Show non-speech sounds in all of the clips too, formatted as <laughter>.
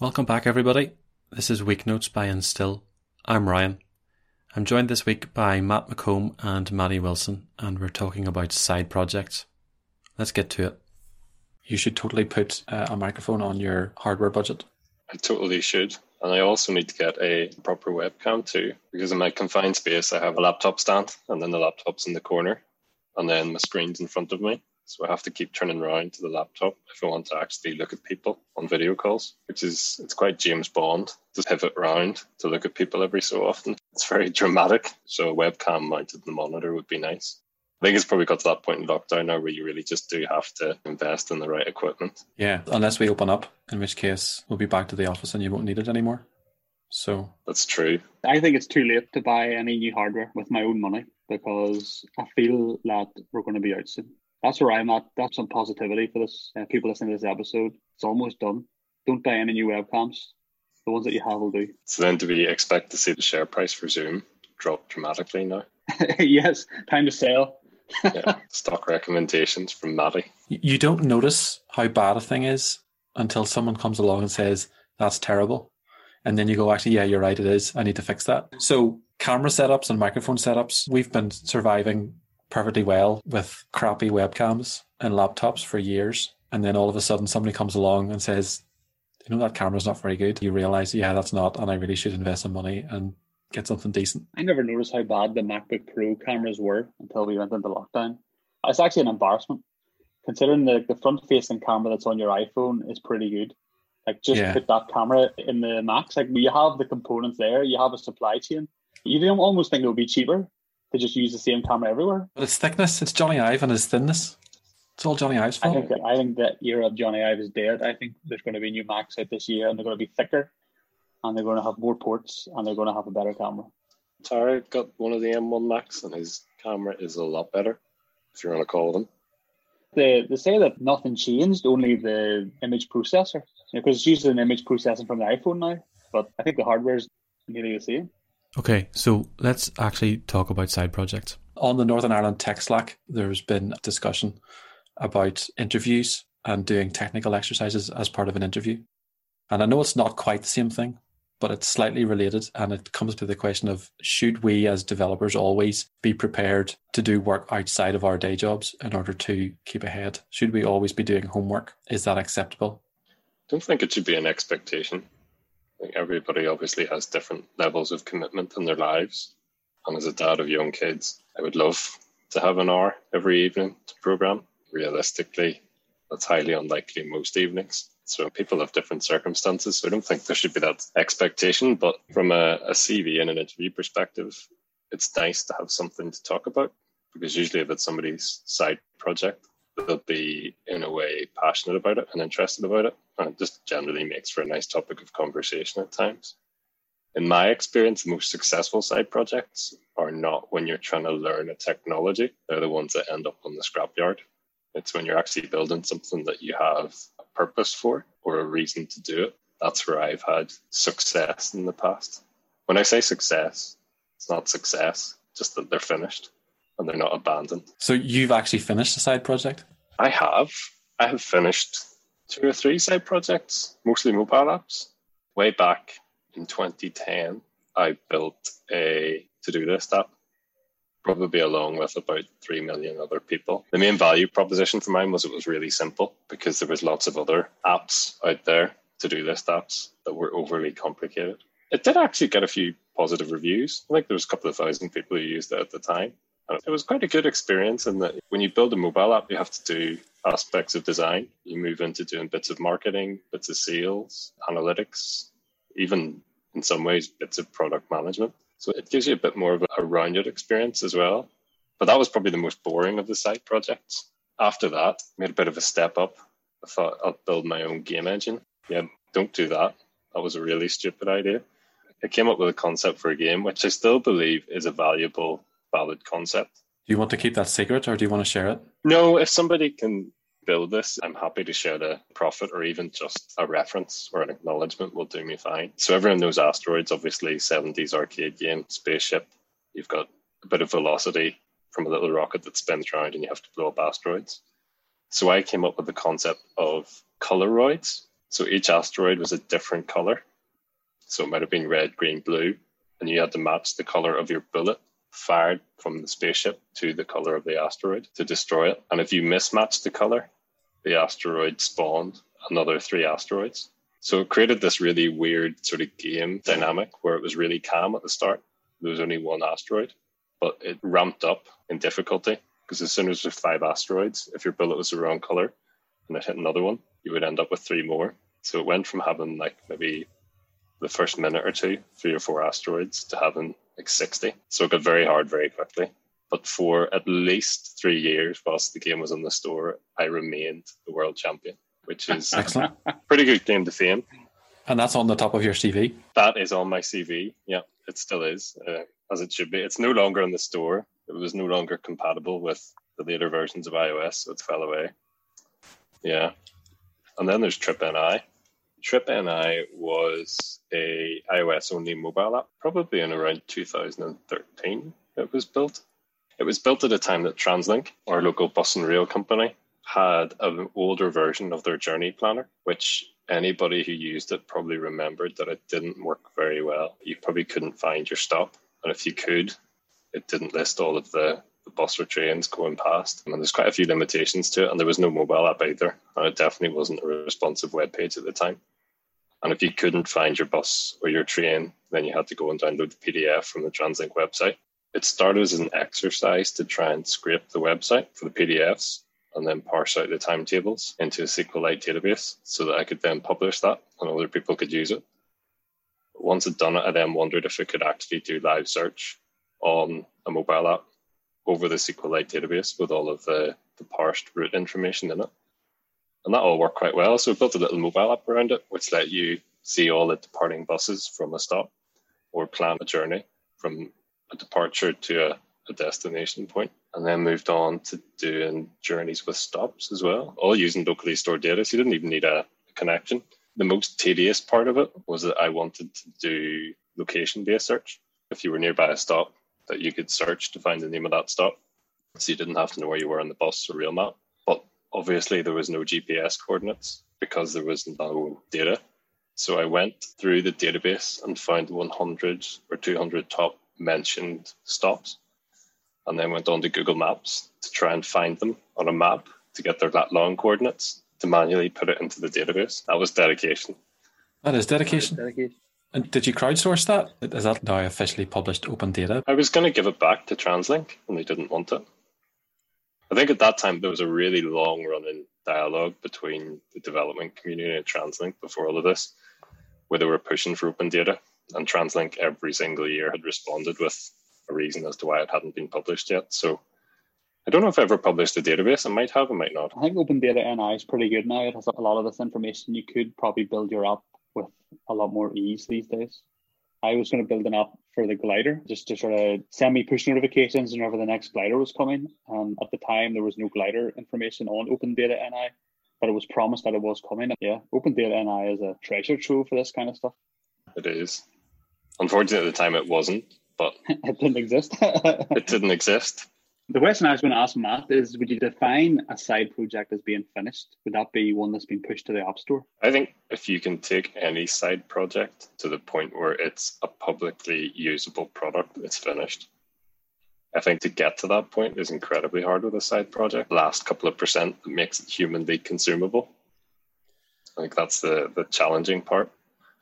Welcome back, everybody. This is Week Notes by Instil. I'm Ryan. I'm joined this week by Matt McComb and Maddie Wilson, and we're talking about side projects. Let's get to it. You should totally put uh, a microphone on your hardware budget. I totally should. And I also need to get a proper webcam too, because in my confined space, I have a laptop stand and then the laptop's in the corner and then my screen's in front of me. So I have to keep turning around to the laptop if I want to actually look at people on video calls, which is it's quite James Bond to pivot around to look at people every so often. It's very <laughs> dramatic. So a webcam mounted in the monitor would be nice. I think it's probably got to that point in lockdown now where you really just do have to invest in the right equipment. Yeah, unless we open up, in which case we'll be back to the office and you won't need it anymore. So that's true. I think it's too late to buy any new hardware with my own money because I feel that we're going to be out soon that's where I'm at. That's some positivity for this uh, people listening to this episode. It's almost done. Don't buy any new webcams. The ones that you have will do. So then, do we expect to see the share price for Zoom drop dramatically now? <laughs> yes, time to sell. <laughs> yeah, stock recommendations from Maddie. You don't notice how bad a thing is until someone comes along and says that's terrible, and then you go, actually, yeah, you're right, it is. I need to fix that. So camera setups and microphone setups, we've been surviving perfectly well with crappy webcams and laptops for years. And then all of a sudden somebody comes along and says, you know, that camera's not very good. You realize, yeah, that's not, and I really should invest some money and get something decent. I never noticed how bad the MacBook Pro cameras were until we went into lockdown. It's actually an embarrassment considering the, the front facing camera that's on your iPhone is pretty good. Like just yeah. put that camera in the Macs. Like you have the components there, you have a supply chain. You don't almost think it would be cheaper to just use the same camera everywhere. But it's thickness. It's Jony Ive and his thinness. It's all Jony Ive's fault. I think that I think that era of Jony Ive is dead. I think there's going to be new Macs out this year, and they're going to be thicker, and they're going to have more ports, and they're going to have a better camera. Tara got one of the M1 Macs, and his camera is a lot better. If you want to call them. They they say that nothing changed, only the image processor, because you know, it's using an image processing from the iPhone now. But I think the hardware is nearly the same. Okay, so let's actually talk about side projects. On the Northern Ireland Tech Slack, there's been a discussion about interviews and doing technical exercises as part of an interview. And I know it's not quite the same thing, but it's slightly related. And it comes to the question of should we as developers always be prepared to do work outside of our day jobs in order to keep ahead? Should we always be doing homework? Is that acceptable? I don't think it should be an expectation. Like everybody obviously has different levels of commitment in their lives. And as a dad of young kids, I would love to have an hour every evening to program. Realistically, that's highly unlikely most evenings. So people have different circumstances. So I don't think there should be that expectation. But from a, a CV and an interview perspective, it's nice to have something to talk about because usually if it's somebody's side project, they'll be in a way passionate about it and interested about it. And it just generally makes for a nice topic of conversation at times. In my experience, the most successful side projects are not when you're trying to learn a technology. They're the ones that end up on the scrapyard. It's when you're actually building something that you have a purpose for or a reason to do it. That's where I've had success in the past. When I say success, it's not success, just that they're finished and they're not abandoned. So you've actually finished a side project? I have. I have finished two or three side projects, mostly mobile apps. Way back in 2010, I built a to do list app, probably along with about 3 million other people. The main value proposition for mine was it was really simple because there was lots of other apps out there, to do list apps, that were overly complicated. It did actually get a few positive reviews. I think there was a couple of thousand people who used it at the time. It was quite a good experience in that when you build a mobile app, you have to do aspects of design. You move into doing bits of marketing, bits of sales, analytics, even in some ways, bits of product management. So it gives you a bit more of a rounded experience as well. But that was probably the most boring of the side projects. After that, I made a bit of a step up. I thought I'll build my own game engine. Yeah, don't do that. That was a really stupid idea. I came up with a concept for a game, which I still believe is a valuable valid concept. Do you want to keep that secret or do you want to share it? No, if somebody can build this, I'm happy to share the profit or even just a reference or an acknowledgement will do me fine. So everyone knows asteroids, obviously 70s arcade game, spaceship. You've got a bit of velocity from a little rocket that spins around and you have to blow up asteroids. So I came up with the concept of coloroids. So each asteroid was a different color. So it might have been red, green, blue, and you had to match the color of your bullet fired from the spaceship to the color of the asteroid to destroy it. And if you mismatched the color, the asteroid spawned another three asteroids. So it created this really weird sort of game dynamic where it was really calm at the start. There was only one asteroid, but it ramped up in difficulty because as soon as there's five asteroids, if your bullet was the wrong color and it hit another one, you would end up with three more. So it went from having like maybe the first minute or two, three or four asteroids, to having like 60. So it got very hard very quickly. But for at least three years, whilst the game was in the store, I remained the world champion, which is <laughs> excellent. Pretty good claim to fame. And that's on the top of your CV? That is on my CV. Yeah, it still is, uh, as it should be. It's no longer in the store, it was no longer compatible with the later versions of iOS, so it fell away. Yeah. And then there's TripNI. TripNI was a iOS only mobile app, probably in around 2013 it was built. It was built at a time that TransLink, our local bus and rail company, had an older version of their journey planner, which anybody who used it probably remembered that it didn't work very well. You probably couldn't find your stop. And if you could, it didn't list all of the, the bus or trains going past. And there's quite a few limitations to it, and there was no mobile app either. And it definitely wasn't a responsive web page at the time. And if you couldn't find your bus or your train, then you had to go and download the PDF from the TransLink website. It started as an exercise to try and scrape the website for the PDFs and then parse out the timetables into a SQLite database so that I could then publish that and other people could use it. Once I'd done it, I then wondered if it could actually do live search on a mobile app over the SQLite database with all of the, the parsed route information in it. And that all worked quite well. So we built a little mobile app around it, which let you see all the departing buses from a stop or plan a journey from a departure to a, a destination point. And then moved on to doing journeys with stops as well, all using locally stored data. So you didn't even need a, a connection. The most tedious part of it was that I wanted to do location based search. If you were nearby a stop, that you could search to find the name of that stop. So you didn't have to know where you were on the bus or rail map. But obviously, there was no GPS coordinates because there was no data. So I went through the database and found 100 or 200 top mentioned stops, and then went on to Google Maps to try and find them on a map to get their lat long coordinates to manually put it into the database. That was dedication. That is dedication. That is dedication. And did you crowdsource that? Is that now officially published open data? I was going to give it back to TransLink and they didn't want it. I think at that time there was a really long running dialogue between the development community and TransLink before all of this, where they were pushing for open data. And TransLink every single year had responded with a reason as to why it hadn't been published yet. So I don't know if I ever published a database. I might have, I might not. I think Open Data NI is pretty good now. It has a lot of this information. You could probably build your app with a lot more ease these days. I was going to build an app for the glider just to sort of send me push notifications whenever the next glider was coming. And at the time, there was no glider information on Open Data NI, but it was promised that it was coming. Yeah, Open Data NI is a treasure trove for this kind of stuff. It is. Unfortunately, at the time, it wasn't, but <laughs> it didn't exist. <laughs> it didn't exist. The question I was going to ask Matt is Would you define a side project as being finished? Would that be one that's been pushed to the App Store? I think if you can take any side project to the point where it's a publicly usable product, it's finished. I think to get to that point is incredibly hard with a side project. Last couple of percent that makes it humanly consumable. I think that's the, the challenging part,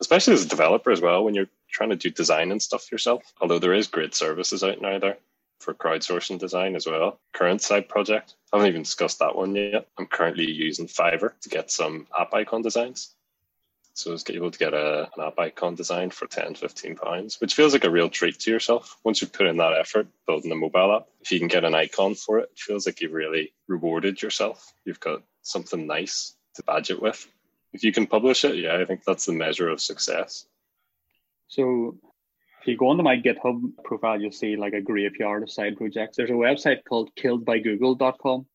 especially as a developer as well, when you're trying to do design and stuff yourself. Although there is great services out now there for crowdsourcing design as well. Current side project, I haven't even discussed that one yet. I'm currently using Fiverr to get some app icon designs. So I was able to get a, an app icon design for 10, 15 pounds, which feels like a real treat to yourself. Once you put in that effort building a mobile app, if you can get an icon for it, it feels like you've really rewarded yourself. You've got something nice to badge it with. If you can publish it, yeah, I think that's the measure of success. So if you go onto my GitHub profile, you'll see like a graveyard of side projects. There's a website called killedbygoogle.com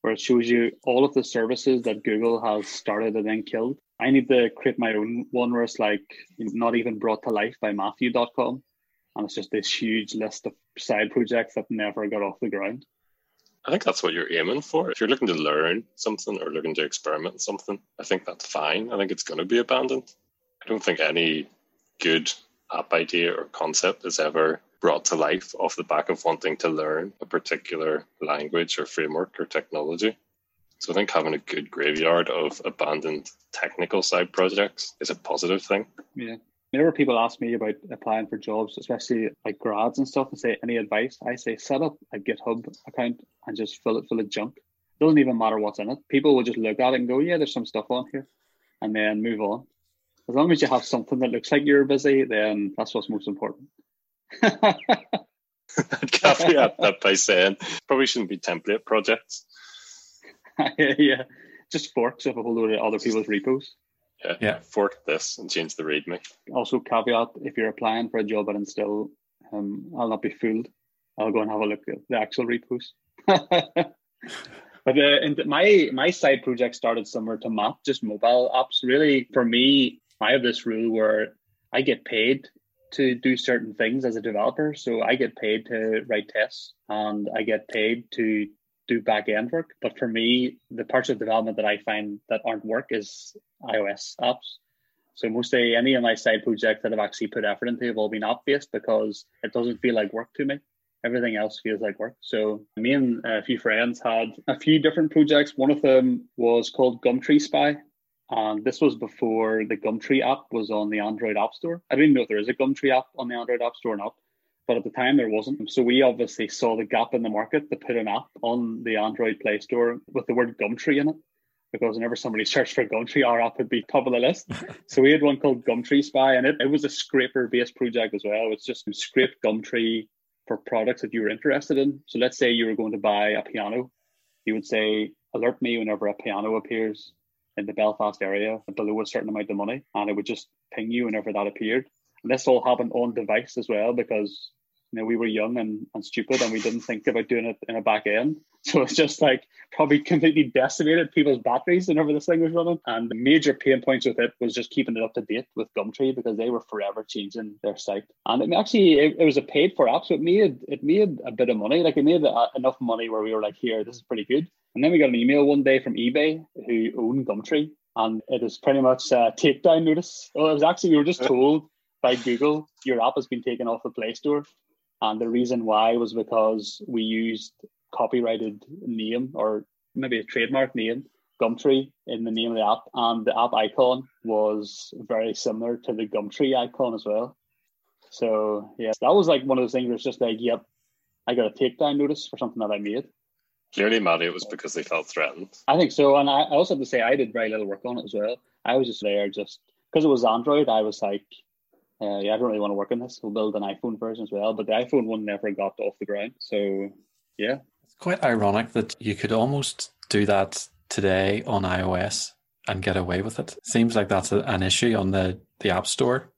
where it shows you all of the services that Google has started and then killed. I need to create my own one where it's like not even brought to life by Matthew.com. And it's just this huge list of side projects that never got off the ground. I think that's what you're aiming for. If you're looking to learn something or looking to experiment something, I think that's fine. I think it's going to be abandoned. I don't think any good app idea or concept is ever brought to life off the back of wanting to learn a particular language or framework or technology. So I think having a good graveyard of abandoned technical side projects is a positive thing. Yeah. Whenever people ask me about applying for jobs, especially like grads and stuff, and say any advice, I say set up a GitHub account and just fill it full of junk. It doesn't even matter what's in it. People will just look at it and go, "Yeah, there's some stuff on here," and then move on. As long as you have something that looks like you're busy, then that's what's most important. <laughs> I'd caveat that by saying probably shouldn't be template projects. <laughs> yeah, just forks of a whole load of other people's repos. Yeah, yeah. Fork this and change the README. Also, caveat: if you're applying for a job and still, um, I'll not be fooled. I'll go and have a look at the actual repos. <laughs> but uh, my my side project started similar to Matt, just mobile apps. Really, for me, I have this rule where I get paid to do certain things as a developer. So I get paid to write tests and I get paid to do back end work. But for me, the parts of development that I find that aren't work is iOS apps. So mostly any of my side projects that I've actually put effort into have all been app based because it doesn't feel like work to me. Everything else feels like work. So me and a few friends had a few different projects. One of them was called Gumtree Spy. And this was before the Gumtree app was on the Android App Store. I didn't know if there is a Gumtree app on the Android App Store or not, but at the time there wasn't. So we obviously saw the gap in the market to put an app on the Android Play Store with the word Gumtree in it. Because whenever somebody <laughs> searched for Gumtree, our app would be top of the list. <laughs> so we had one called Gumtree Spy, and it, it was a scraper based project as well. It's just you scrape Gumtree for products that you were interested in. So let's say you were going to buy a piano. You would say, alert me whenever a piano appears in the Belfast area below a certain amount of money, and it would just ping you whenever that appeared. And this all happened on device as well because you know we were young and, and stupid and we didn't think about doing it in a back end. <laughs> So it's just like probably completely decimated people's batteries whenever this thing was running. And the major pain points with it was just keeping it up to date with Gumtree because they were forever changing their site. And it actually it, it was a paid for app, so it made it made a bit of money. Like it made uh, enough money where we were like, here, this is pretty good. And then we got an email one day from eBay who owned Gumtree, and it is pretty much a takedown notice. Well, it was actually we were just uh. told by Google your app has been taken off the Play Store, and the reason why was because we used copyrighted name or maybe a trademark name Gumtree in the name of the app, and the app icon was very similar to the Gumtree icon as well. So yeah, that was like one of those things where it's just like, yep, I got a takedown notice for something that I made. Clearly, Maddie, it was because they felt threatened. I think so, and I, also have to say I did very little work on it as well. I was just there just because it was Android. I was like, uh, yeah, I don't really want to work on this. We'll build an iPhone version as well, but the iPhone one never got off the ground. So yeah, it's quite ironic that you could almost do that today on iOS and get away with it. Seems like that's a, an issue on the the App Store,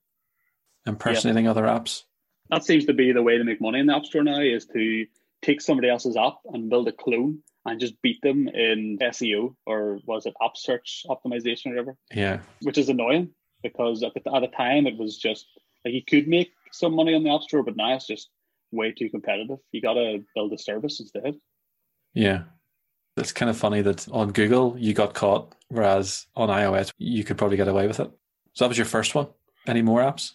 impersonating yeah. other apps. That seems to be the way to make money in the App Store now is to take somebody else's app and build a clone and just beat them in SEO or was it app search optimization or whatever. Yeah. Which is annoying because at the, at the time it was just like you could make some money on the App Store, but now it's just way too competitive. You got to build a service instead. Yeah. It's kind of funny that on Google you got caught, whereas on iOS you could probably get away with it. So that was your first one. Any more apps?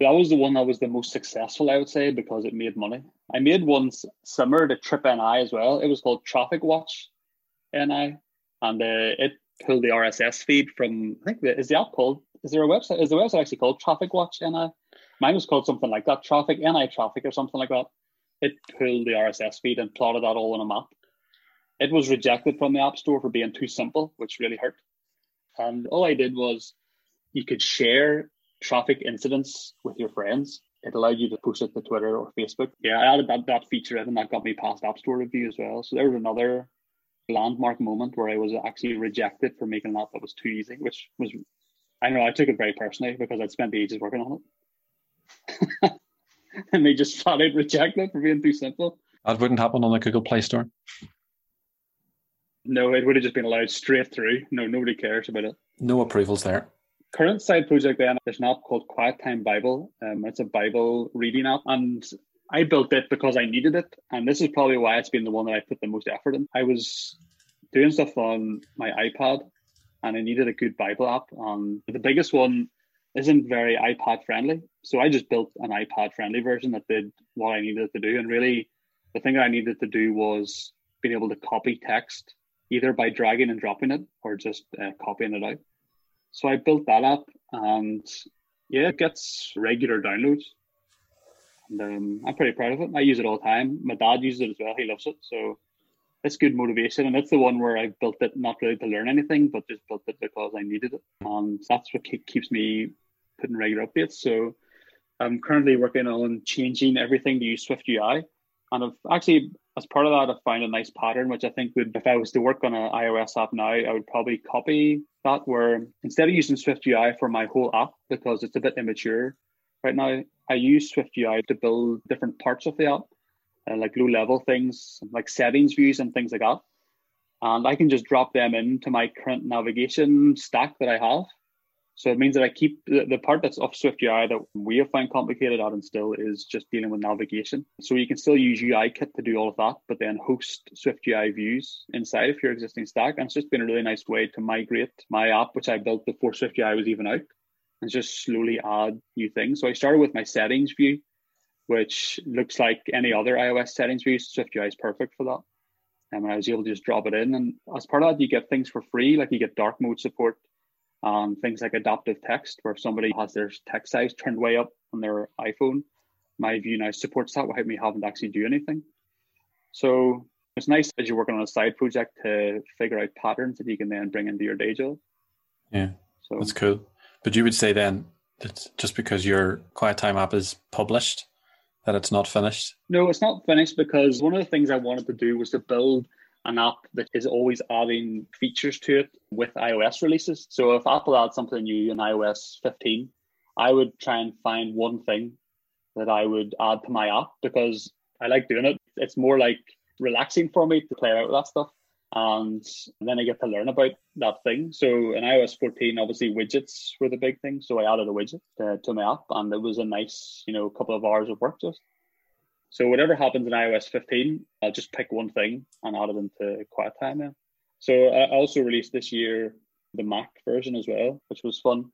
That was the one that was the most successful, I would say, because it made money. I made one similar to Trip NI as well. It was called Traffic Watch NI, and uh, it pulled the RSS feed from. I think the, is the app called? Is there a website? Is the website actually called Traffic Watch NI? Mine was called something like that, Traffic NI Traffic or something like that. It pulled the RSS feed and plotted that all on a map. It was rejected from the App Store for being too simple, which really hurt. And all I did was you could share traffic incidents with your friends. It allowed you to post it to Twitter or Facebook. Yeah, I added that, that feature in and that got me past App Store review as well. So there was another landmark moment where I was actually rejected for making that that was too easy, which was I know I took it very personally because I'd spent ages working on it. <laughs> and they just flat out rejected for being too simple. That wouldn't happen on the Google Play Store. No, it would have just been allowed straight through. No, nobody cares about it. No approvals there current side project then there's an app called quiet time bible um, it's a bible reading app and I built it because I needed it, and this is probably why it's been the one that I put the most effort in. I was doing stuff on my iPad, and I needed a good Bible app. And the biggest one isn't very iPad friendly, so I just built an iPad friendly version that did what I needed to do. And really, the thing I needed to do was being able to copy text either by dragging and dropping it or just uh, copying it out. So I built that app, and yeah, it gets regular downloads. And um, I'm pretty proud of it. I use it all the time. My dad uses it as well. He loves it. So it's good motivation. And it's the one where I built it not really to learn anything, but just built it because I needed it. And that's what keeps me putting regular updates. So I'm currently working on changing everything to use Swift UI. And I've actually, as part of that, I've found a nice pattern, which I think would, if I was to work on an iOS app now, I would probably copy that where instead of using Swift UI for my whole app, because it's a bit immature right now, I use Swift UI to build different parts of the app, uh, like low level things, like settings views and things like that. And I can just drop them into my current navigation stack that I have. So it means that I keep the, the part that's of Swift UI that we have found complicated at and still is just dealing with navigation. So you can still use UIKit to do all of that, but then host Swift UI views inside of your existing stack. And it's just been a really nice way to migrate my app, which I built before Swift UI was even out, and just slowly add new things. So I started with my settings view, which looks like any other iOS settings view. Swift UI is perfect for that. Um, and I was able to just drop it in. And as part of that, you get things for free, like you get dark mode support and things like adaptive text, where if somebody has their text size turned way up on their iPhone, my view now supports that without me having to actually do anything. So it's nice as you're working on a side project to figure out patterns that you can then bring into your day job. Yeah, so that's cool. But you would say then that just because your quiet time app is published, that it's not finished? No, it's not finished because one of the things I wanted to do was to build an app that is always adding features to it with iOS releases. So if Apple adds something new in iOS 15, I would try and find one thing that I would add to my app because I like doing it. It's more like relaxing for me to play out with that stuff and then I get to learn about that thing. So in iOS 14, obviously widgets were the big thing. So I added a widget to, to my app, and it was a nice, you know, couple of hours of work just. So whatever happens in iOS 15, I'll just pick one thing and add it into QuietTime. Yeah. So I also released this year the Mac version as well, which was fun.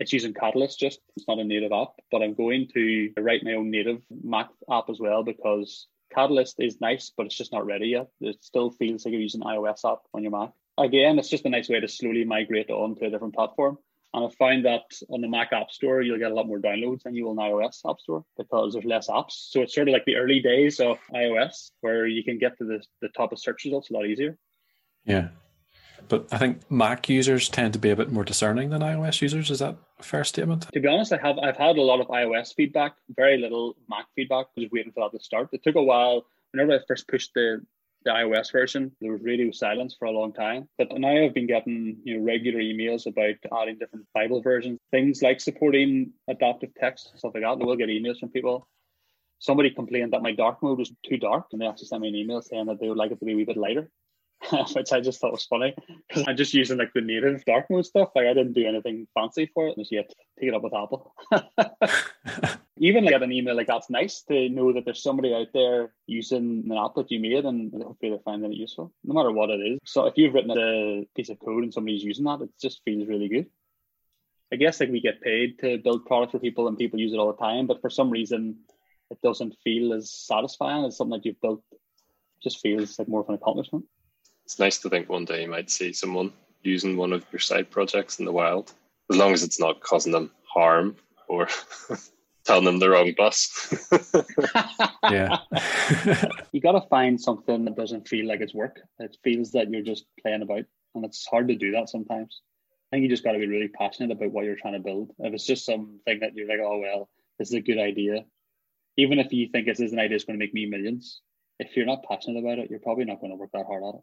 It's using Catalyst just, it's not a native app, but I'm going to write my own native Mac app as well because Catalyst is nice, but it's just not ready yet. It still feels like you're using iOS app on your Mac. Again, it's just a nice way to slowly migrate on to a different platform. And I find that on the Mac App Store, you'll get a lot more downloads than you will on iOS App Store because there's less apps. So it's sort of like the early days of iOS where you can get to the, the top of search results a lot easier. Yeah. But I think Mac users tend to be a bit more discerning than iOS users. Is that a fair statement? To be honest, I have I've had a lot of iOS feedback, very little Mac feedback. Was waiting for that to start. It took a while. Whenever I first pushed the the iOS version, there was radio silence for a long time. But now I've been getting you know regular emails about adding different Bible versions, things like supporting adaptive text, stuff like that. I will get emails from people. Somebody complained that my dark mode was too dark, and they actually sent me an email saying that they would like it to be a wee bit lighter. <laughs> which I just thought was funny because I'm just using like the native dark mode stuff. Like I didn't do anything fancy for it. And just yet take it up with Apple. <laughs> Even like get an email like that's nice to know that there's somebody out there using an app that you made and hopefully they're finding it useful, no matter what it is. So if you've written a piece of code and somebody's using that, it just feels really good. I guess like we get paid to build products for people and people use it all the time, but for some reason it doesn't feel as satisfying as something that you've built. It just feels like more of an accomplishment it's nice to think one day you might see someone using one of your side projects in the wild, as long as it's not causing them harm or <laughs> telling them the wrong bus. <laughs> yeah. <laughs> you got to find something that doesn't feel like it's work. It feels that you're just playing about, and it's hard to do that sometimes. I think you just got to be really passionate about what you're trying to build. If it's just something that you're like, oh well, this is a good idea, even if you think this is an idea that's going to make me millions, if you're not passionate about it, you're probably not going to work that hard at it.